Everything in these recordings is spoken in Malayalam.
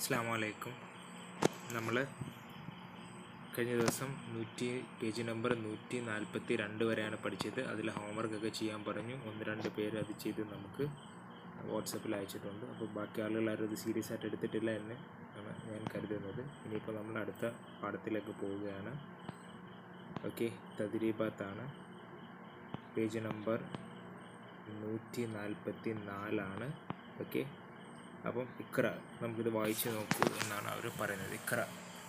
അസ്സാം വലൈക്കും നമ്മൾ കഴിഞ്ഞ ദിവസം നൂറ്റി പേജ് നമ്പർ നൂറ്റി നാൽപ്പത്തി രണ്ട് വരെയാണ് പഠിച്ചത്. അതിൽ ഹോംവർക്ക് ഒക്കെ ചെയ്യാൻ പറഞ്ഞു. ഒന്ന് രണ്ട് പേര് അത് ചെയ്ത് നമുക്ക് വാട്സപ്പിൽ അയച്ചിട്ടുണ്ട്. അപ്പോൾ ബാക്കി ആളുകൾ ആരും അത് സീരിയസ് ആയിട്ട് എടുത്തിട്ടില്ല എന്ന് ആണ് ഞാൻ കരുതുന്നത്. ഇനിയിപ്പോൾ നമ്മൾ അടുത്ത പാഠത്തിലേക്ക് പോവുകയാണ്. ഓക്കെ തദ്രീബാത്താണ്. പേജ് നമ്പർ നൂറ്റി നാൽപ്പത്തി നാലാണ് ഓക്കെ അപ്പം ഇക്ര നമുക്കിത് വായിച്ച് നോക്കൂ എന്നാണ് അവർ പറയുന്നത്. ഇക്ര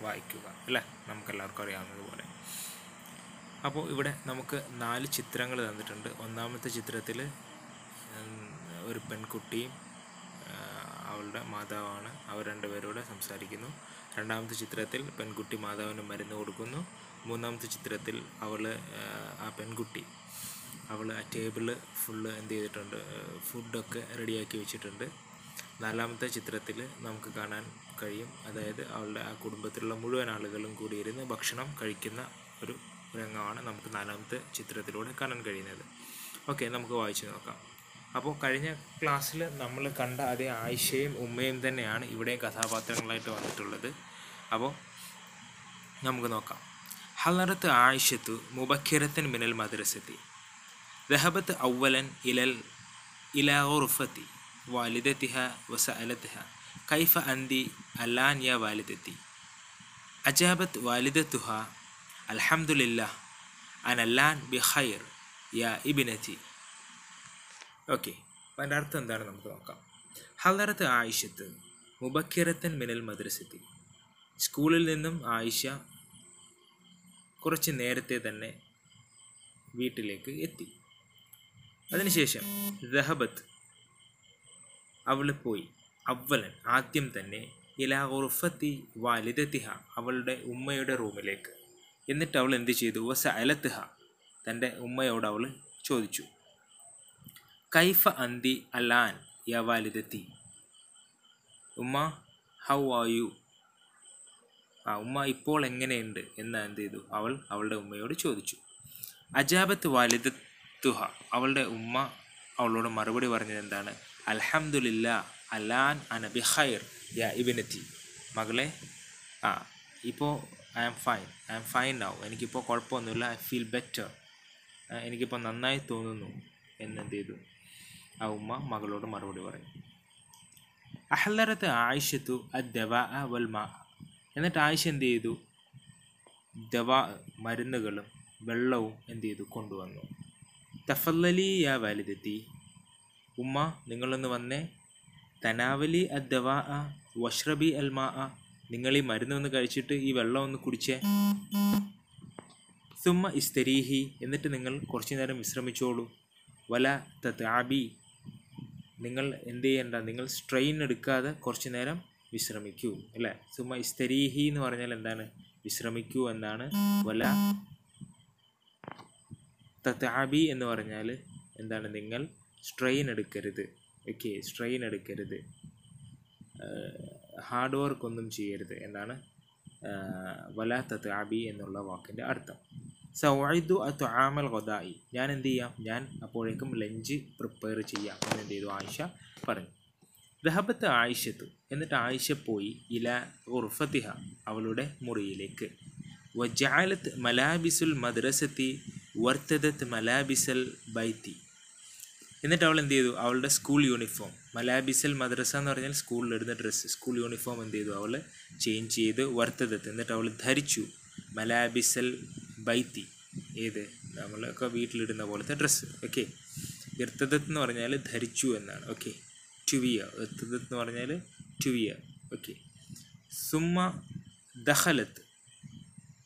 വായിക്കുക അല്ലേ? നമുക്കെല്ലാവർക്കും അറിയാവുന്നതുപോലെ. അപ്പോൾ ഇവിടെ നമുക്ക് നാല് ചിത്രങ്ങൾ തന്നിട്ടുണ്ട്. ഒന്നാമത്തെ ചിത്രത്തിൽ ഒരു പെൺകുട്ടിയും അവളുടെ മാതാവാണ്. അവർ രണ്ടുപേരോട് സംസാരിക്കുന്നു. രണ്ടാമത്തെ ചിത്രത്തിൽ പെൺകുട്ടി മാതാവിന് മരുന്ന് കൊടുക്കുന്നു. മൂന്നാമത്തെ ചിത്രത്തിൽ അവൾ ആ പെൺകുട്ടി അവൾ ആ ടേബിൾ ഫുള്ള് എന്ത് ചെയ്തിട്ടുണ്ട് ഫുഡൊക്കെ റെഡിയാക്കി വെച്ചിട്ടുണ്ട്. നാലാമത്തെ ചിത്രത്തിൽ നമുക്ക് കാണാൻ കഴിയും. അതായത് അവളുടെ ആ കുടുംബത്തിലുള്ള മുഴുവൻ ആളുകളും കൂടി ഇരുന്ന് ഭക്ഷണം കഴിക്കുന്ന ഒരു രംഗമാണ് നമുക്ക് നാലാമത്തെ ചിത്രത്തിലൂടെ കാണാൻ കഴിയുന്നത്. ഓക്കെ നമുക്ക് വായിച്ചു നോക്കാം. അപ്പോൾ കഴിഞ്ഞ ക്ലാസ്സിൽ നമ്മൾ കണ്ട അതേ ആയിഷയും ഉമ്മയും തന്നെയാണ് ഇവിടെ കഥാപാത്രങ്ങളായിട്ട് വന്നിട്ടുള്ളത്. അപ്പോൾ നമുക്ക് നോക്കാം. ഹലറത്ത് ആയിഷത്തു മുബക്കിരത്തൻ മിനൽ മദ്രസത്തി. ദഹബത്ത് ഔവലൻ ഇലൽ ഇലാ ഉർഫത്തി والدتها وسألتها كيف أنت الآن يا والدتي أجابت والدتها الحمد لله أنا الآن بخير يا ابنتي ഓക്കെ അപ്പം അതിൻ്റെ അർത്ഥം എന്താണ് നമുക്ക് നോക്കാം ഹലറത്ത് ആയിഷത്ത് മുബക്കിറത്തൻ മിനൽ മദ്രസത്തി സ്കൂളിൽ നിന്നും ആയിഷ കുറച്ച് നേരത്തെ തന്നെ വീട്ടിലേക്ക് എത്തി അതിനുശേഷം ദഹബത്ത് അവൾ പോയി. അവലൻ ആദ്യം തന്നെ ഇലാ ഉറുഫത്തി വാലിദത്തിഹ അവളുടെ ഉമ്മയുടെ റൂമിലേക്ക്. എന്നിട്ട് അവൾ എന്ത് ചെയ്തു? വസ അലത്തിഹ തന്റെ ഉമ്മയോട് അവൾ ചോദിച്ചു. കൈഫ അന്തി അലാൻ യ വാലിദത്തി? ഉമ്മ ഹൗ ആർ യു? ആ ഉമ്മ ഇപ്പോൾ എങ്ങനെയുണ്ട്? എന്ന് എന്ത് ചെയ്തു? അവൾ അവളുടെ ഉമ്മയോട് ചോദിച്ചു. അജാബത്ത് വാലിദത്തുഹ അവളുടെ ഉമ്മ അവളോട് മറുപടി പറഞ്ഞത് എന്താണ് അൽഹംദുലില്ല അലാൻ അനബി ബിഖൈർ യാ ഇബിനത്തി മകളെ ആ ഇപ്പോൾ I am fine. I am fine now. എനിക്കിപ്പോൾ കുഴപ്പമൊന്നുമില്ല. I feel better. എനിക്കിപ്പോൾ നന്നായി തോന്നുന്നു എന്നെന്ത് ചെയ്തു ആ ഉമ്മ മകളോട് മറുപടി പറഞ്ഞു അഹല്ലറത്ത് ആയിഷത്തു അദ്ദവ വൽ മാ. എന്നിട്ട് ആയിഷ എന്ത് ചെയ്തു ദവ മരുന്നുകളും വെള്ളവും എന്ത് ചെയ്തു കൊണ്ടുവന്നു. തഫല്ലലി യാ വാലിദത്തി ഉമ്മ നിങ്ങളൊന്ന് വന്നേ. തനാവലി അദ്ദവ വഷ്റബി അൽമാ നിങ്ങൾ ഈ മരുന്ന് ഒന്ന് കഴിച്ചിട്ട് ഈ വെള്ളം ഒന്ന് കുടിച്ചേ. സുമ്മ ഇസ്തരീഹി എന്നിട്ട് നിങ്ങൾ കുറച്ചു നേരം വിശ്രമിച്ചോളൂ. വല തതാബി നിങ്ങൾ എന്ത് ചെയ്യണ്ട നിങ്ങൾ സ്ട്രെയിൻ എടുക്കാതെ കുറച്ചു നേരം വിശ്രമിക്കൂ അല്ലേ? സുമ ഇസ്തരീഹി എന്ന് പറഞ്ഞാൽ എന്താണ്? വിശ്രമിക്കൂ എന്നാണ്. വല തതാബി എന്ന് പറഞ്ഞാൽ എന്താണ്? നിങ്ങൾ സ്ട്രെയിൻ എടുക്കരുത്. ഓക്കെ സ്ട്രെയിൻ എടുക്കരുത്. ഹാർഡ് വർക്ക് ഒന്നും ചെയ്യരുത് എന്നാണ് വല തത്താബി എന്നുള്ള വാക്കിന്റെ അർത്ഥം. സൗദു അത്തു ആമൽ ഗൊദായി ഞാൻ എന്ത് ചെയ്യാം? ഞാൻ അപ്പോഴേക്കും ലഞ്ച് പ്രിപ്പയർ ചെയ്യാം എന്ന് എന്ത് ചെയ്തു? ആയിഷ പറഞ്ഞു. ദഹബത്ത് ആയിഷത്തു എന്നിട്ട് ആയിഷ പോയി ഇല ഉർഫത്തിഹ അവളുടെ മുറിയിലേക്ക്. വജാലത്ത് മലാബിസുൽ മദ്രസത്തി വർത്തദത്ത് മലാബിസൽ ബൈത്തി. എന്നിട്ട് അവൾ എന്ത് ചെയ്തു? അവളുടെ സ്കൂൾ യൂണിഫോം. മലാബിസൽ മദ്രസ എന്ന് പറഞ്ഞാൽ സ്കൂളിൽ ഇടുന്ന ഡ്രസ്സ് സ്കൂൾ യൂണിഫോം എന്ത് ചെയ്തു? അവൾ ചേഞ്ച് ചെയ്ത് വർത്തതത്ത് എന്നിട്ട് അവൾ ധരിച്ചു. മലാബിസൽ ബൈത്തി. ഏത്? നമ്മളൊക്കെ വീട്ടിലിടുന്ന പോലത്തെ ഡ്രസ്സ് ഓക്കെ ഇർത്തദത്ത് എന്ന് പറഞ്ഞാൽ ധരിച്ചു എന്നാണ്. ഓക്കെ ടുവിയ ഇർത്തദത്ത് എന്ന് പറഞ്ഞാൽ ടുവിയ ഓക്കെ സുമ്മ ദഹലത്ത്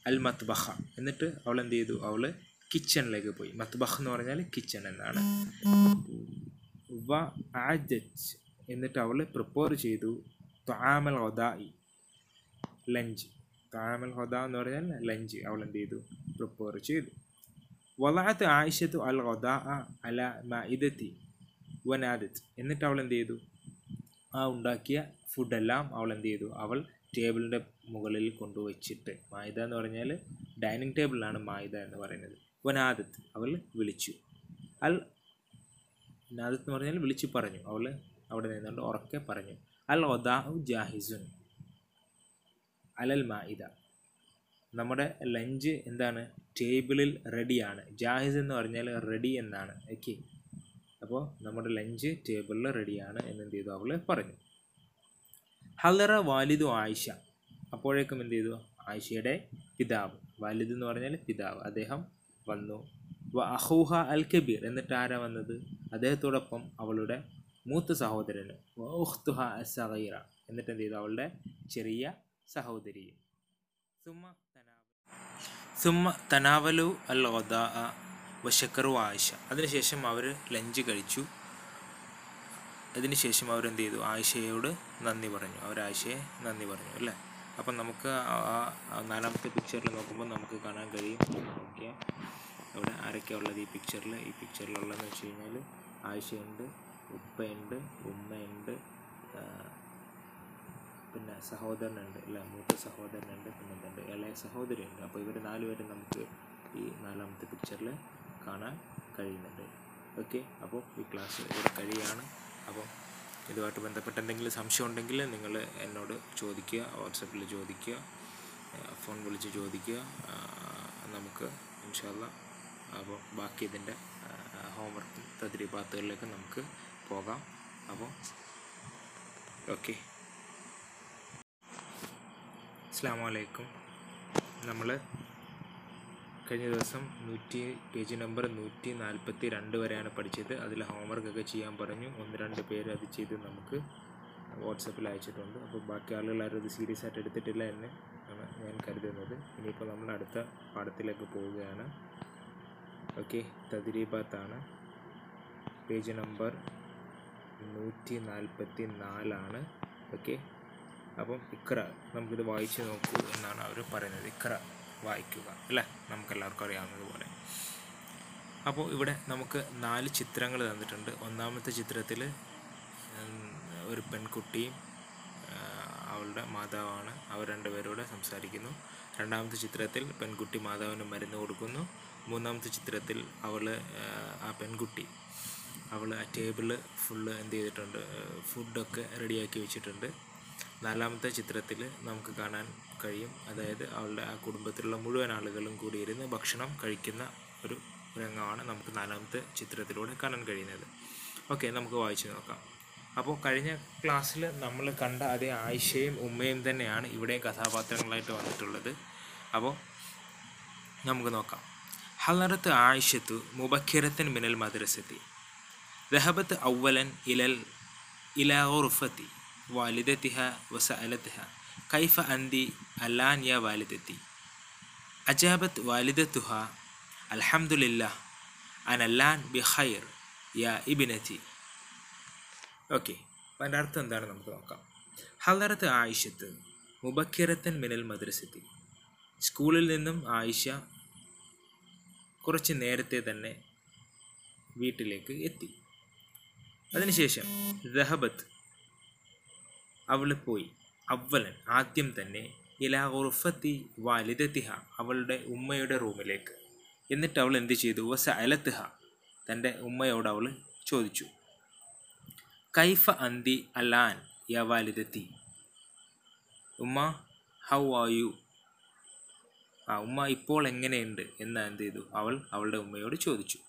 അൽ മത്ബഹ എന്നിട്ട് അവൾ എന്ത് ചെയ്തു? അവൾ കിച്ചണിലേക്ക് പോയി. മത്ബഹ് എന്ന് പറഞ്ഞാൽ കിച്ചൺ എന്നാണ്. വ ആജറ്റ് എന്നിട്ട് അവൾ പ്രിപ്പയർ ചെയ്തു താമൽ ഹൊദായി ലഞ്ച് താമൽ ഹൊദ എന്ന് പറഞ്ഞാൽ ലഞ്ച് അവൾ എന്ത് ചെയ്തു? പ്രിപ്പയർ ചെയ്തു. വലാത്ത് ആയിഷത്തു അൽ ഹൊദ അല മഇദത്തി വനാദത്ത്. എന്നിട്ട് അവൾ എന്ത് ചെയ്തു? ആ ഉണ്ടാക്കിയ ഫുഡെല്ലാം അവൾ എന്ത് ചെയ്തു? അവൾ ടേബിളിന്റെ മുകളിൽ കൊണ്ടുവച്ചിട്ട്. മായുധ എന്ന് പറഞ്ഞാൽ ഡൈനിങ് ടേബിളിലാണ് മായുധ എന്ന് പറയുന്നത്. വനാദത്ത് അവൾ വിളിച്ചു. അൽ നാദത്ത് എന്ന് പറഞ്ഞാൽ വിളിച്ചു പറഞ്ഞു. അവൾ അവിടെ നിന്നുകൊണ്ട് ഉറക്കെ പറഞ്ഞു. അൽ ഒദാഹു ജാഹിസുൻ അലൽ മാഇദ. നമ്മുടെ ലഞ്ച് എന്താണ്? ടേബിളിൽ റെഡിയാണ്. ജാഹിസ് എന്ന് പറഞ്ഞാൽ റെഡി എന്നാണ്. ഓക്കെ. അപ്പോൾ നമ്മുടെ ലഞ്ച് ടേബിളിൽ റെഡിയാണ് എന്ന് എന്ത് ചെയ്തു? അവൾ പറഞ്ഞു. ഹലറ വാലിദു ആയിഷ. അപ്പോഴേക്കും എന്ത് ചെയ്തു? ആയിഷയുടെ പിതാവ്. വാലിദ് എന്ന് പറഞ്ഞാൽ പിതാവ്. അദ്ദേഹം വന്നു. വ അഹൂഹ അൽ കബീർ എന്നിട്ട് ആരാ വന്നത്? അദ്ദേഹത്തോടൊപ്പം അവളുടെ മൂത്ത സഹോദരന്. വ ഉഖ്തുഹ അസഗീറ എന്നിട്ട് എന്ത് ചെയ്തു അവളുടെ ചെറിയ സഹോദരിയും. സുമ സുമ തനാവലു അൽ ഒദാ വശക്കറു ആയിഷ. അതിനുശേഷം അവർ ലഞ്ച് കഴിച്ചു. അതിനുശേഷം അവരെന്ത് ചെയ്തു ആയിഷയോട് നന്ദി പറഞ്ഞു. അവർ ആയിഷയെ നന്ദി പറഞ്ഞു അല്ലേ? അപ്പം നമുക്ക് നാലാമത്തെ പിക്ചറിൽ നോക്കുമ്പോൾ നമുക്ക് കാണാൻ കഴിയും. ഓക്കെ. ഇവിടെ ആരൊക്കെയാണ് ഉള്ളത് ഈ പിക്ചറിൽ ഈ പിക്ചറിലുള്ളതെന്ന് വെച്ച് കഴിഞ്ഞാൽ ആയിഷയുണ്ട് ഉപ്പയുണ്ട് ഉമ്മയുണ്ട് പിന്നെ സഹോദരനുണ്ട് അല്ല? മൂത്ത സഹോദരനുണ്ട് പിന്നെ എന്തുണ്ട്? ഇളയ സഹോദരിയുണ്ട്. അപ്പോൾ ഇവർ നാലുപേരും നമുക്ക് ഈ നാലാമത്തെ പിക്ചറിൽ കാണാൻ കഴിയുന്നുണ്ട്. ഓക്കെ. അപ്പോൾ ഈ ക്ലാസ് ഇവിടെ കഴിയാണ്. അപ്പോൾ ഇതുമായിട്ട് ബന്ധപ്പെട്ട എന്തെങ്കിലും സംശയം ഉണ്ടെങ്കിൽ നിങ്ങൾ എന്നോട് ചോദിക്കുക വാട്സപ്പിൽ ചോദിക്കുക ഫോൺ വിളിച്ച് ചോദിക്കുക. നമുക്ക് ഇൻഷാല്ല അപ്പോൾ ബാക്കി ഇതിന്റെ ഹോംവർക്ക് തദ്രീപാത്തുകളിലേക്ക് നമുക്ക് പോകാം. അപ്പോൾ ഓക്കെ. അസ്സാം വലൈക്കും നമ്മൾ കഴിഞ്ഞ ദിവസം നൂറ്റി പേജ് നമ്പർ നൂറ്റി നാൽപ്പത്തി രണ്ട് വരെയാണ് പഠിച്ചത്. അതിൽ ഹോംവർക്കൊക്കെ ചെയ്യാൻ പറഞ്ഞു. ഒന്ന് രണ്ട് പേര് അത് ചെയ്ത് നമുക്ക് വാട്സപ്പിൽ അയച്ചിട്ടുണ്ട്. അപ്പോൾ ബാക്കി ആളുകൾ ആരും അത് സീരിയസ് ആയിട്ട് എടുത്തിട്ടില്ല എന്ന് ആണ് ഞാൻ കരുതുന്നത്. ഇനിയിപ്പോൾ നമ്മൾ അടുത്ത പാഠത്തിലേക്ക് പോവുകയാണ്. ഓക്കെ തദ്രീബാത്താണ് പേജ് നമ്പർ നൂറ്റി നാൽപ്പത്തി നാലാണ്. ഓക്കെ അപ്പം ഇക്ര നമുക്കിത് വായിച്ച് നോക്കൂ എന്നാണ് അവർ പറയുന്നത്. ഇക്ര. വായിക്കുക അല്ലേ? നമുക്കെല്ലാവർക്കും അറിയാവുന്നതുപോലെ. അപ്പോൾ ഇവിടെ നമുക്ക് നാല് ചിത്രങ്ങൾ തന്നിട്ടുണ്ട്. ഒന്നാമത്തെ ചിത്രത്തിൽ ഒരു പെൺകുട്ടിയും അവളുടെ മാതാവാണ്. അവർ രണ്ടുപേരോട് സംസാരിക്കുന്നു. രണ്ടാമത്തെ ചിത്രത്തിൽ പെൺകുട്ടി മാതാവിന് മരുന്ന് കൊടുക്കുന്നു. മൂന്നാമത്തെ ചിത്രത്തിൽ അവൾ ആ പെൺകുട്ടി അവൾ ആ ടേബിൾ ഫുള്ള് എന്ത് ചെയ്തിട്ടുണ്ട് ഫുഡൊക്കെ റെഡിയാക്കി വെച്ചിട്ടുണ്ട്. നാലാമത്തെ ചിത്രത്തിൽ നമുക്ക് കാണാൻ കഴിയും. അതായത് അവളുടെ ആ കുടുംബത്തിലുള്ള മുഴുവൻ ആളുകളും കൂടിയിരുന്ന് ഭക്ഷണം കഴിക്കുന്ന ഒരു രംഗമാണ് നമുക്ക് നാലാമത്തെ ചിത്രത്തിലൂടെ കാണാൻ കഴിയുന്നത്. ഓക്കെ നമുക്ക് വായിച്ചു നോക്കാം. അപ്പോൾ കഴിഞ്ഞ ക്ലാസ്സിൽ നമ്മൾ കണ്ട അതേ ആയിഷയും ഉമ്മയും തന്നെയാണ് ഇവിടെയും കഥാപാത്രങ്ങളായിട്ട് വന്നിട്ടുള്ളത്. അപ്പോൾ നമുക്ക് നോക്കാം. ഹലറത്ത് ആയിഷത്തു മുബക്കിരത്തൻ മിനൽ മദ്രസത്തി. ദഹബത്ത് ഔവലൻ ഇലൽ ഇലാ ഉർഫത്തി والدتها وسألتها كيف أنت الآن يا والدتي أجابت والدتها الحمد لله أنا الآن بخير يا ابنتي ഓക്കെ അപ്പം അതിൻ്റെ അർത്ഥം എന്താണ് നമുക്ക് നോക്കാം ഹലറത്ത് ആയിഷത്ത് മുബക്കിറത്തൻ മിനൽ മദ്രസത്തി സ്കൂളിൽ നിന്നും ആയിഷ കുറച്ച് നേരത്തെ തന്നെ വീട്ടിലേക്ക് എത്തി അതിനുശേഷം ദഹബത്ത് അവൾ പോയി. അവലൻ ആദ്യം തന്നെ ഇലാ ഉറുഫത്തി വാലിദത്തിഹ അവളുടെ ഉമ്മയുടെ റൂമിലേക്ക്. എന്നിട്ട് അവൾ എന്ത് ചെയ്തു? വസ അലത്തിഹ തന്റെ ഉമ്മയോട് അവൾ ചോദിച്ചു. കൈഫ അന്തി അലാൻ യ വാലിദത്തി? ഉമ്മ ഹൗ ആർ യു? ആ ഉമ്മ ഇപ്പോൾ എങ്ങനെയുണ്ട്? എന്ന് എന്ത് ചെയ്തു? അവൾ അവളുടെ ഉമ്മയോട് ചോദിച്ചു.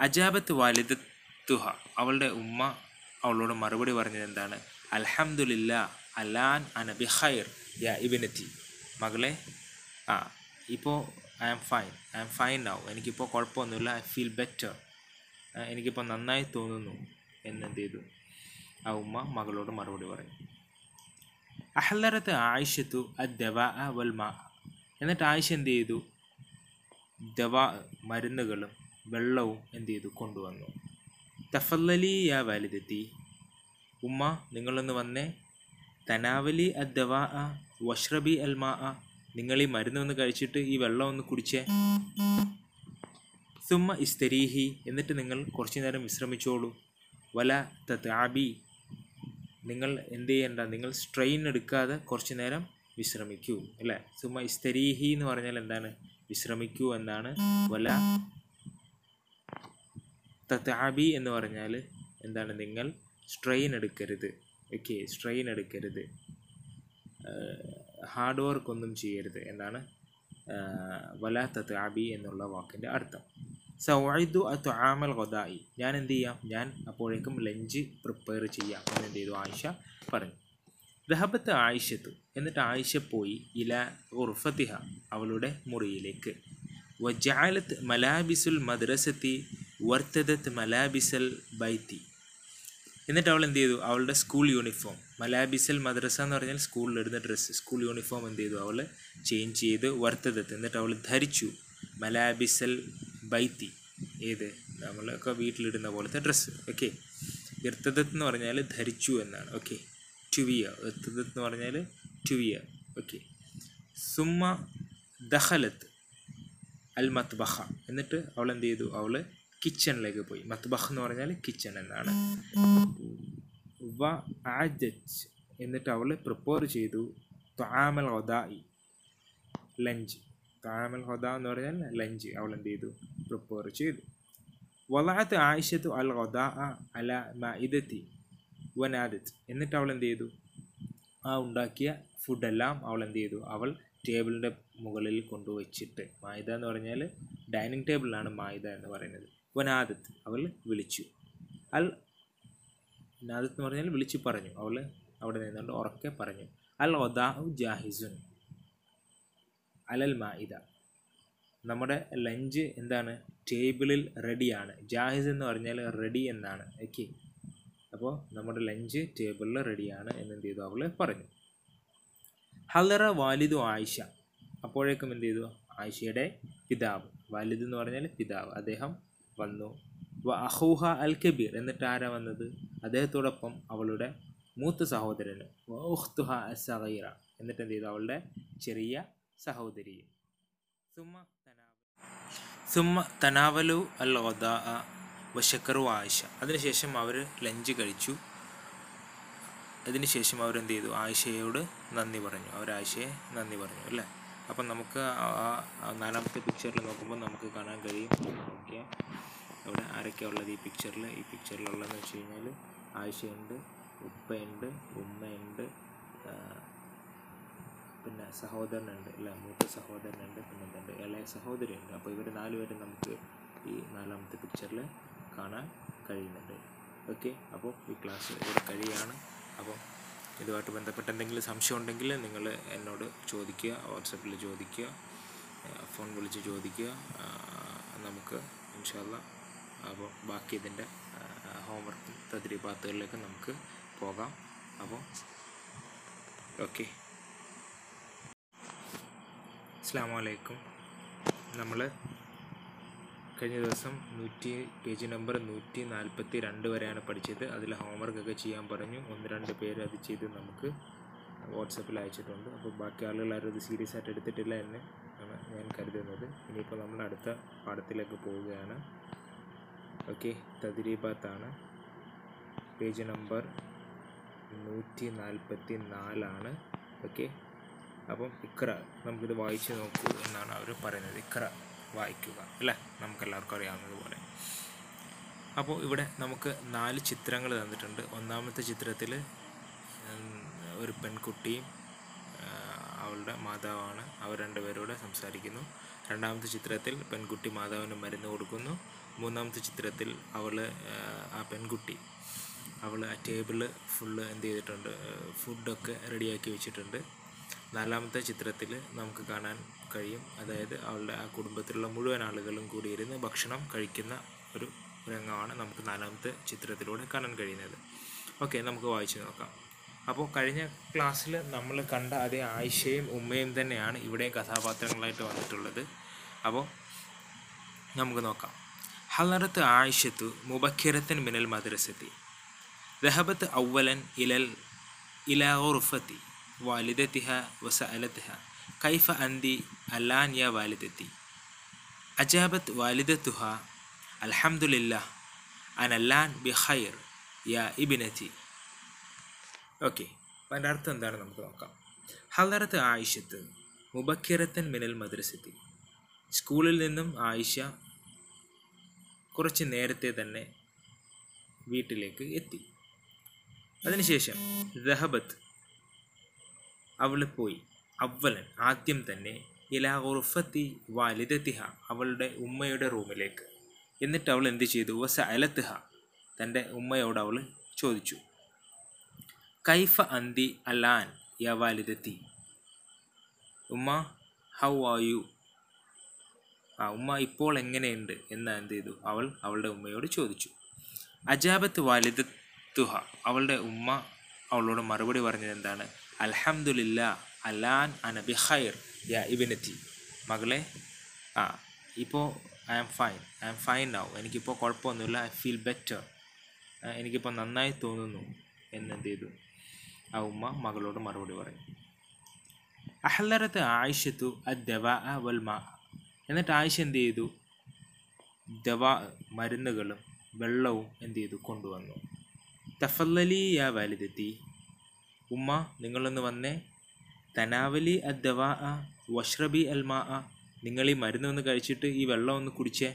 അജാബത്ത് വാലിദത്തുഹ അവളുടെ ഉമ്മ അവളോട് മറുപടി പറഞ്ഞത് എന്താണ്? അൽഹംദുലില്ല അലാൻ അനബി ബിഖൈർ യാ ഇബിനത്തി. മകളെ ആ ഇപ്പോൾ I am fine. I am fine now. എനിക്കിപ്പോൾ കുഴപ്പമൊന്നുമില്ല. I feel better. എനിക്കിപ്പോൾ നന്നായി തോന്നുന്നു എന്നെന്ത് ചെയ്തു ആ ഉമ്മ മകളോട് മറുപടി പറയും. അഹ്ലറത്ത് ആയിഷത്തു അദ്ദവ വൽ മാ. എന്നിട്ട് ആയിഷ എന്ത് ചെയ്തു ദവ മരുന്നുകളും വെള്ളവും എന്ത് ചെയ്തു കൊണ്ടുവന്നു. തഫല്ലലി യാ വാലിദത്തി. ഉമ്മ നിങ്ങളൊന്ന് വന്നേ. തനാവലി അദ്ദവ വഷ്റബി അൽ മാ നിങ്ങൾ ഈ മരുന്ന് ഒന്ന് കഴിച്ചിട്ട് ഈ വെള്ളം ഒന്ന് കുടിച്ചേ. സുമ്മ ഇസ്തരീഹി എന്നിട്ട് നിങ്ങൾ കുറച്ചു നേരം വിശ്രമിച്ചോളൂ. വല താബി നിങ്ങൾ എന്ത് ചെയ്യണ്ട നിങ്ങൾ സ്ട്രെയിൻ എടുക്കാതെ കുറച്ചു നേരം വിശ്രമിക്കൂ അല്ലേ? സുമ ഇസ്തരീഹി എന്ന് പറഞ്ഞാൽ എന്താണ്? വിശ്രമിക്കൂ എന്നാണ്. വല താബി എന്ന് പറഞ്ഞാൽ എന്താണ്? നിങ്ങൾ സ്ട്രെയിൻ എടുക്കരുത്. ഓക്കെ സ്ട്രെയിൻ എടുക്കരുത്. ഹാർഡ് വർക്ക് ഒന്നും ചെയ്യരുത് എന്നാണ് വലാത്തത് അബി എന്നുള്ള വാക്കിന്റെ അർത്ഥം. സൗദു അത്ത് ആമൽ ഗൊദായി ഞാൻ എന്ത് ചെയ്യാം? ഞാൻ അപ്പോഴേക്കും ലഞ്ച് പ്രിപ്പയർ ചെയ്യാം എന്ന് എന്ത് ചെയ്തു? ആയിഷ പറഞ്ഞു. ദഹബത്ത് ആയിഷത്തു എന്നിട്ട് ആയിഷ പോയി ഇല ഉർഫത്തിഹ അവളുടെ മുറിയിലേക്ക്. വജാലത്ത് മലാബിസുൽ മദ്രസത്തി വർത്തദത്ത് മലാബിസൽ ബൈത്തി. എന്നിട്ട് അവൾ എന്ത് ചെയ്തു? അവളുടെ സ്കൂൾ യൂണിഫോം മലാബിസൽ മദ്രസ എന്ന് പറഞ്ഞാൽ സ്കൂളിൽ ഇടുന്ന ഡ്രസ്സ് സ്കൂൾ യൂണിഫോം എന്ത് ചെയ്തു? അവൾ ചേഞ്ച് ചെയ്ത് വർത്തദത്ത് എന്നിട്ട് അവൾ ധരിച്ചു. മലാബിസൽ ബൈത്തി ഏത്? നമ്മളൊക്കെ വീട്ടിലിടുന്ന പോലത്തെ ഡ്രസ്സ് ഓക്കെ ഇർത്തദത്ത് എന്ന് പറഞ്ഞാൽ ധരിച്ചു എന്നാണ്. ഓക്കെ ടുവിയ ഇർത്തദത്ത് എന്ന് പറഞ്ഞാൽ ടുവിയ ഓക്കെ സുമ്മ ദഹലത്ത് അൽ മത്ബഹ എന്നിട്ട് അവൾ എന്ത് ചെയ്തു? അവൾ കിച്ചണിലേക്ക് പോയി. മത്ബഹ് എന്ന് പറഞ്ഞാൽ കിച്ചൺ എന്നാണ്. വ ആജറ്റ് എന്നിട്ട് അവൾ പ്രിപ്പയർ ചെയ്തു താമൽ ഹൊദായി ലഞ്ച് താമൽ ഹൊദ എന്ന് പറഞ്ഞാൽ ലഞ്ച് അവൾ എന്ത് ചെയ്തു? പ്രിപ്പയർ ചെയ്തു. വലാത്ത് ആയിഷത്തു അൽ ഹൊദ അല മഇദത്തി വനാദത്ത്. എന്നിട്ട് അവൾ എന്ത് ചെയ്തു? ആ ഉണ്ടാക്കിയ ഫുഡെല്ലാം അവൾ എന്ത് ചെയ്തു? അവൾ ടേബിളിന്റെ മുകളിൽ കൊണ്ടുവച്ചിട്ട്. മായുധ എന്ന് പറഞ്ഞാൽ ഡൈനിങ് ടേബിളിലാണ് മായുധ എന്ന് പറയുന്നത്. വനാദത്ത്. അവൾ വിളിച്ചു. അൽ നാദത്ത് എന്ന് പറഞ്ഞാൽ വിളിച്ചു പറഞ്ഞു. അവൾ അവിടെ നിന്നുകൊണ്ട് ഉറക്കെ പറഞ്ഞു. അൽ ഒദാഹു ജാഹിസുൻ. അലൽ മാഹിദ നമ്മുടെ ലഞ്ച് എന്താണ്? ടേബിളിൽ റെഡിയാണ്. ജാഹിസ് എന്ന് പറഞ്ഞാൽ റെഡി എന്നാണ്. ഓക്കെ. അപ്പോൾ നമ്മുടെ ലഞ്ച് ടേബിളിൽ റെഡിയാണ് എന്ന് എന്ത് ചെയ്തു? അവൾ പറഞ്ഞു. ഹലറ വാലിദു ആയിഷ. അപ്പോഴേക്കും എന്ത് ചെയ്തു? ആയിഷയുടെ പിതാവ്. വാലിദ് എന്ന് പറഞ്ഞാൽ പിതാവ്. അദ്ദേഹം വന്നു. വ അഹൂഹ അൽ കബീർ എന്നിട്ട് ആരാ വന്നത്? അദ്ദേഹത്തോടൊപ്പം അവളുടെ മൂത്ത സഹോദരന്. വ സഹീറ എന്നിട്ട് എന്ത് ചെയ്തു? അവളുടെ ചെറിയ സഹോദരിയും സുമ സുമ തനാവലു അൽ ഒദാ വശക്കറു ആയിഷ. അതിനുശേഷം അവർ ലഞ്ച് കഴിച്ചു. അതിനുശേഷം അവരെന്ത് ചെയ്തു? ആയിഷയോട് നന്ദി പറഞ്ഞു. അവർ ആയിഷയെ നന്ദി പറഞ്ഞു അല്ലേ? അപ്പം നമുക്ക് ആ നാലാമത്തെ പിക്ചറിൽ നോക്കുമ്പോൾ നമുക്ക് കാണാൻ കഴിയും. ഓക്കെ. അവിടെ ആരൊക്കെയാണ് ഉള്ളത് ഈ പിക്ചറിൽ ഈ പിക്ചറിലുള്ളതെന്ന് വെച്ച് കഴിഞ്ഞാൽ ആയിഷയുണ്ട് ഉപ്പയുണ്ട് ഉമ്മയുണ്ട് പിന്നെ സഹോദരനുണ്ട് അല്ല? മൂത്ത സഹോദരനുണ്ട് പിന്നെ എന്തുണ്ട് ഇളയ സഹോദരിയുണ്ട്. അപ്പോൾ ഇവർ നാലുപേരും നമുക്ക് ഈ നാലാമത്തെ പിക്ചറിൽ കാണാൻ കഴിയുന്നുണ്ട്. ഓക്കെ അപ്പോൾ ഈ ക്ലാസ് ഇവിടെ കഴിയാണ്. അപ്പോൾ ഇതുമായിട്ട് ബന്ധപ്പെട്ട് എന്തെങ്കിലും സംശയം ഉണ്ടെങ്കിൽ നിങ്ങൾ എന്നോട് ചോദിക്കുക വാട്സപ്പിൽ ചോദിക്കുക ഫോൺ വിളിച്ച് ചോദിക്കുക നമുക്ക് ഇൻഷാല്ല അപ്പോൾ ബാക്കി ഇതിന്റെ ഹോംവർക്കും തദ്രീപാത്തുകളിലേക്ക് നമുക്ക് പോകാം. അപ്പോൾ ഓക്കെ അസ്സാം വലൈക്കും നമ്മൾ കഴിഞ്ഞ ദിവസം നൂറ്റി പേജ് നമ്പർ നൂറ്റി നാൽപ്പത്തി രണ്ട് വരെയാണ് പഠിച്ചത്. അതിൽ ഹോംവർക്കൊക്കെ ചെയ്യാൻ പറഞ്ഞു. ഒന്ന് രണ്ട് പേര് അത് ചെയ്ത് നമുക്ക് വാട്സപ്പിൽ അയച്ചിട്ടുണ്ട്. അപ്പോൾ ബാക്കി ആളുകൾ ആരും അത് സീരിയസ് ആയിട്ട് എടുത്തിട്ടില്ല എന്ന് ആണ് ഞാൻ കരുതുന്നത്. ഇനിയിപ്പോൾ നമ്മൾ അടുത്ത പാഠത്തിലേക്ക് പോവുകയാണ്. ഓക്കെ തദ്രീബാത്താണ്. പേജ് നമ്പർ നൂറ്റി നാൽപ്പത്തി നാലാണ് ഓക്കെ അപ്പം ഇക്ര നമുക്കിത് വായിച്ച് നോക്കൂ എന്നാണ് അവർ പറയുന്നത്. ഇക്ര വായിക്കുക അല്ലേ? നമുക്കെല്ലാവർക്കും അറിയാവുന്നതുപോലെ അപ്പോൾ ഇവിടെ നമുക്ക് നാല് ചിത്രങ്ങൾ തന്നിട്ടുണ്ട്. ഒന്നാമത്തെ ചിത്രത്തിൽ ഒരു പെൺകുട്ടിയും അവളുടെ മാതാവാണ്. അവർ രണ്ടുപേരോട് സംസാരിക്കുന്നു. രണ്ടാമത്തെ ചിത്രത്തിൽ പെൺകുട്ടി മാതാവിന് മരുന്ന് കൊടുക്കുന്നു. മൂന്നാമത്തെ ചിത്രത്തിൽ അവൾ ആ പെൺകുട്ടി അവൾ ആ ടേബിൾ ഫുള്ള് എന്ത് ചെയ്തിട്ടുണ്ട് ഫുഡൊക്കെ റെഡിയാക്കി വെച്ചിട്ടുണ്ട്. നാലാമത്തെ ചിത്രത്തിൽ നമുക്ക് കാണാൻ കഴിയും. അതായത് അവളുടെ ആ കുടുംബത്തിലുള്ള മുഴുവൻ ആളുകളും കൂടിയിരുന്ന് ഭക്ഷണം കഴിക്കുന്ന ഒരു രംഗമാണ് നമുക്ക് നാലാമത്തെ ചിത്രത്തിലൂടെ കാണാൻ കഴിയുന്നത്. ഓക്കെ നമുക്ക് വായിച്ചു നോക്കാം. അപ്പോൾ കഴിഞ്ഞ ക്ലാസ്സിൽ നമ്മൾ കണ്ട അതേ ആയിഷയും ഉമ്മയും തന്നെയാണ് ഇവിടെയും കഥാപാത്രങ്ങളായിട്ട് വന്നിട്ടുള്ളത് അപ്പോൾ നമുക്ക് നോക്കാം ഹലറത്ത് ആയിഷത്തു മുബക്കിറത്തൻ മിനൽ മദ്രസത്തി ذهبت أولا إلى إلى غرفتي والدتها وسألتها كيف أنت الآن يا والدتي أجابت والدتها الحمد لله أنا الآن بخير يا ابنتي ഓക്കെ അതിന്റെ അർത്ഥം എന്താണ് നമുക്ക് നോക്കാം. ഹലറത്ത് ആയിഷത്ത് മുബക്കിറത്തൻ മിനൽ മദ്രസത്തി. സ്കൂളിൽ നിന്നും ആയിഷ കുറച്ച് നേരത്തെ തന്നെ വീട്ടിലേക്ക് എത്തി. അതിനുശേഷം ദഹബത്ത് അവൾ പോയി. അവലൻ ആദ്യം തന്നെ ഇലാ ഉർഫത്തി വാലിദത്തിഹ അവളുടെ ഉമ്മയുടെ റൂമിലേക്ക്. എന്നിട്ട് അവൾ എന്ത് ചെയ്തു? വസ അലത്തിഹ തന്റെ ഉമ്മയോട് അവൾ ചോദിച്ചു. കൈഫ അന്തി അലാൻ യാ വാലിദത്തി ഉമ്മ ഹൗ ആർ യു ആ ഉമ്മ ഇപ്പോൾ എങ്ങനെയുണ്ട്? എന്ന് എന്ത് ചെയ്തു? അവൾ അവളുടെ ഉമ്മയോട് ചോദിച്ചു. അജാബത്ത് വാലിദത്തുഹ. അവളുടെ ഉമ്മ അവളോട് മറുപടി പറഞ്ഞത് എന്താണ്? അൽഹംദുലില്ല അലാൻ അനബി ഹൈർ യാ ഇബിനത്തി. മകളെ ആ ഇപ്പോൾ I am fine I am fine now. എനിക്കിപ്പോൾ കുഴപ്പമൊന്നുമില്ല ഐ ഫീൽ ബെറ്റർ. എനിക്കിപ്പോൾ നന്നായി തോന്നുന്നു. എന്നെന്ത് ചെയ്തു? ആ ഉമ്മ മകളോട് മറുപടി പറയും. അഹ്ലറത്ത് ആയിഷത്തു അദ്ദവ വൽ മാ. എന്നിട്ട് ആയിഷ എന്ത് ചെയ്തു? ദവ മരുന്നുകളും വെള്ളവും എന്ത് ചെയ്തു? കൊണ്ടുവന്നു. തഫല്ലലി യാ വാലിദത്തി. ഉമ്മ നിങ്ങളൊന്ന് വന്നേ? തനാവലി അദ്ദവ വഷ്റബി അൽമാ ആ നിങ്ങൾ ഈ മരുന്ന് ഒന്ന് കഴിച്ചിട്ട് ഈ വെള്ളം ഒന്ന് കുടിച്ചേ.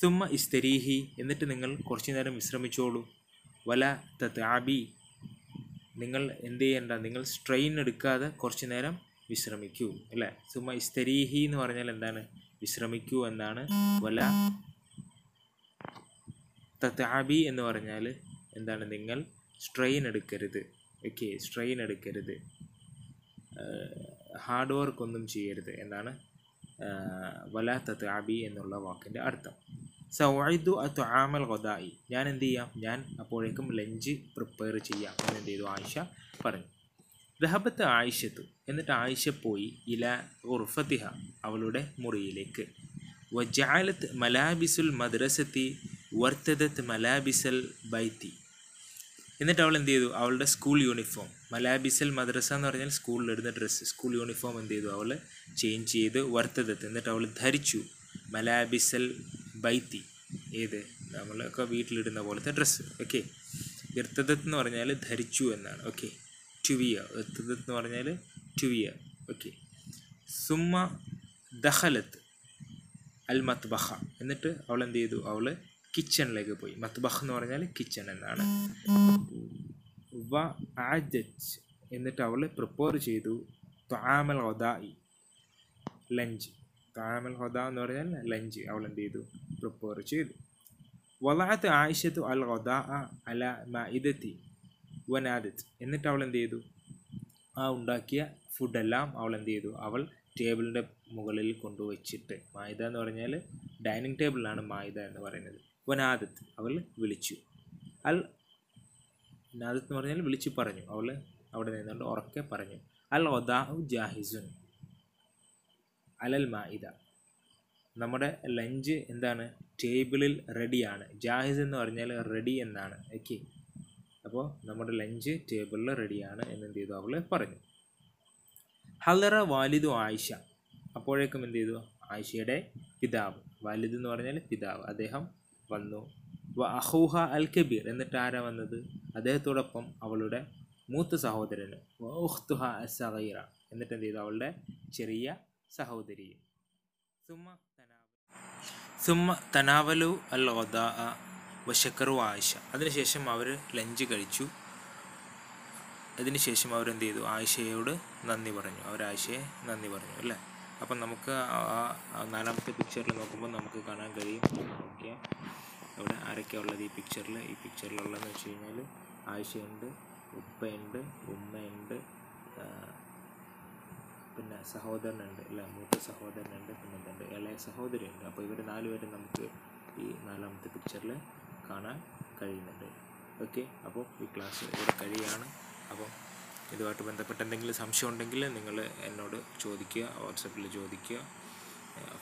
സുമ്മ ഇസ്തരീഹി. എന്നിട്ട് നിങ്ങൾ കുറച്ചു നേരം വിശ്രമിച്ചോളൂ. വല തതാബി നിങ്ങൾ എന്ത് ചെയ്യേണ്ട നിങ്ങൾ സ്ട്രെയിൻ എടുക്കാതെ കുറച്ച് നേരം വിശ്രമിക്കൂ അല്ലേ? സുമ ഇസ്തരീഹി എന്ന് പറഞ്ഞാൽ എന്താണ്? വിശ്രമിക്കൂ എന്നാണ്. വല തത്താബി എന്ന് പറഞ്ഞാൽ എന്താണ്? നിങ്ങൾ സ്ട്രെയിൻ എടുക്കരുത്. ഓക്കെ സ്ട്രെയിൻ എടുക്കരുത്. ഹാർഡ് വർക്ക് ഒന്നും ചെയ്യരുത് എന്നാണ്. വല തത്താബി എന്നുള്ള വാക്കിന്റെ അർത്ഥം. സൗദു അത്വാമൽ ഗൊദായി ഞാൻ എന്ത് ചെയ്യാം? ഞാൻ അപ്പോഴേക്കും ലഞ്ച് പ്രിപ്പയർ ചെയ്യാം എന്ന് എന്ത് ചെയ്തു? ആയിഷ പറഞ്ഞു. ദഹബത്ത് ആയിഷത്തു. എന്നിട്ട് ആയിഷ പോയി ഇല ഉർഫത്തിഹ അവളുടെ മുറിയിലേക്ക്. വജാലത്ത് മലാബിസുൽ മദ്രസത്തി വർത്തദത്ത് മലാബിസൽ ബൈത്തി. എന്നിട്ട് അവൾ എന്ത് ചെയ്തു? അവളുടെ സ്കൂൾ യൂണിഫോം മലാബിസൽ മദ്രസ എന്ന് പറഞ്ഞാൽ സ്കൂളിലിടുന്ന ഡ്രസ്സ് സ്കൂൾ യൂണിഫോം എന്ത് ചെയ്തു? അവൾ ചേഞ്ച് ചെയ്ത് വർത്തദത്ത്. എന്നിട്ട് അവൾ ധരിച്ചു. മലാബിസൽ ബൈത്തി ഏത്? നമ്മളൊക്കെ വീട്ടിലിടുന്ന പോലത്തെ ഡ്രസ്സ് ഓക്കെ ഇർത്തദത്ത് എന്ന് പറഞ്ഞാൽ ധരിച്ചു എന്നാണ്. ഓക്കെ ടുവിയ. ഇർത്തദത്ത് എന്ന് പറഞ്ഞാൽ ടുവിയ. ഓക്കെ സുമ്മ ദഹലത്ത് അൽ മത്ബഹ എന്നിട്ട് അവൾ എന്ത് ചെയ്തു അവൾ കിച്ചണിലേക്ക് പോയി. മത്ബഹ് എന്ന് പറഞ്ഞാൽ കിച്ചൺ എന്നാണ്. വ ആജച്ച് എന്നിട്ട് അവൾ പ്രിപ്പയർ ചെയ്തു. ത്വാമൽ ഒദായി ലഞ്ച് താമൽ ഹൊദ എന്ന് പറഞ്ഞാൽ ലഞ്ച്. അവൾ എന്ത് ചെയ്തു? പ്രിപ്പയർ ചെയ്തു. വലാത്ത് ആയിഷത്തു അൽ ഹൊദ അല മഇദത്തി വനാദത്ത് എന്നിട്ട് അവൾ എന്ത് ചെയ്തു? ആ ഉണ്ടാക്കിയ ഫുഡെല്ലാം അവൾ എന്ത് ചെയ്തു? അവൾ ടേബിളിന്റെ മുകളിൽ കൊണ്ടുവച്ചിട്ട് മായുത എന്ന് പറഞ്ഞാൽ ഡൈനിങ് ടേബിളിലാണ് മായുത എന്ന് പറയുന്നത്. വനാദത്ത് അവൾ വിളിച്ചു. അൽ നാദത്ത് എന്ന് പറഞ്ഞാൽ വിളിച്ചു പറഞ്ഞു. അവൾ അവിടെ നിന്നുകൊണ്ട് ഉറക്കെ പറഞ്ഞു. അൽ ഒദാ ജാഹിസുൻ. അലൽ മായിദ നമ്മുടെ ലഞ്ച് എന്താണ്? ടേബിളിൽ റെഡിയാണ്. ജാഹിസ് എന്ന് പറഞ്ഞാൽ റെഡി എന്നാണ്. ഓക്കെ. അപ്പോൾ നമ്മുടെ ലഞ്ച് ടേബിളിൽ റെഡിയാണ് എന്ന് എന്ത് ചെയ്തു അവൾ പറഞ്ഞു. ഹലറ വാലിദു ആയിഷ. അപ്പോഴേക്കും എന്ത് ചെയ്തു ആയിഷയുടെ പിതാവ്. വാലിദ് എന്ന് പറഞ്ഞാൽ പിതാവ്. അദ്ദേഹം വന്നു. അഹൂഹ അൽ കബീർ. എന്നിട്ട് ആരാ വന്നത്? അദ്ദേഹത്തോടൊപ്പം അവളുടെ മൂത്ത സഹോദരന്. വ ഉഖ്തുഹ എന്നിട്ട് എന്ത് ചെയ്തു അവളുടെ ചെറിയ സഹോദരിയും സുമ തനാവലു. അൽ വശക്കറു ആയിഷ. അതിനുശേഷം അവർ ലഞ്ച് കഴിച്ചു. അതിനുശേഷം അവരെന്ത് ചെയ്തു? ആയിഷയോട് നന്ദി പറഞ്ഞു. അവർ ആയിഷയെ നന്ദി പറഞ്ഞു അല്ലേ? അപ്പം നമുക്ക് നാലാമത്തെ പിക്ചറിൽ നോക്കുമ്പോൾ നമുക്ക് കാണാൻ കഴിയും. നോക്കിയാൽ അവിടെ ആരൊക്കെയാണ് ഉള്ളത് ഈ പിക്ചറിൽ ഈ പിക്ചറിലുള്ളതെന്ന് വെച്ച് കഴിഞ്ഞാൽ ആയിഷയുണ്ട് ഉപ്പയുണ്ട് ഉമ്മയുണ്ട് പിന്നെ സഹോദരനുണ്ട് അല്ല? മൂത്ത സഹോദരനുണ്ട് പിന്നെ എന്തുണ്ട് ഇളയ സഹോദരിയുണ്ട്. അപ്പോൾ ഇവർ നാലുപേരും നമുക്ക് ഈ നാലാമത്തെ പിക്ചറിൽ കാണാൻ കഴിയുന്നുണ്ട്. ഓക്കെ അപ്പോൾ ഈ ക്ലാസ് ഇവിടെ കഴിയാണ്. അപ്പോൾ ഇതുമായിട്ട് ബന്ധപ്പെട്ട് എന്തെങ്കിലും സംശയം ഉണ്ടെങ്കിൽ നിങ്ങൾ എന്നോട് ചോദിക്കുക വാട്സപ്പിൽ ചോദിക്കുക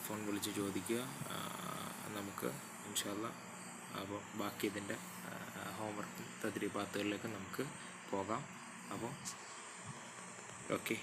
ഫോൺ വിളിച്ച് ചോദിക്കുക. നമുക്ക് ഇൻഷാല്ല അപ്പോൾ ബാക്കി ഇതിന്റെ ഹോംവർക്ക് തദ്രീപാത്തുകളിലേക്ക് നമുക്ക് പോകാം. അപ്പോൾ ഓക്കെ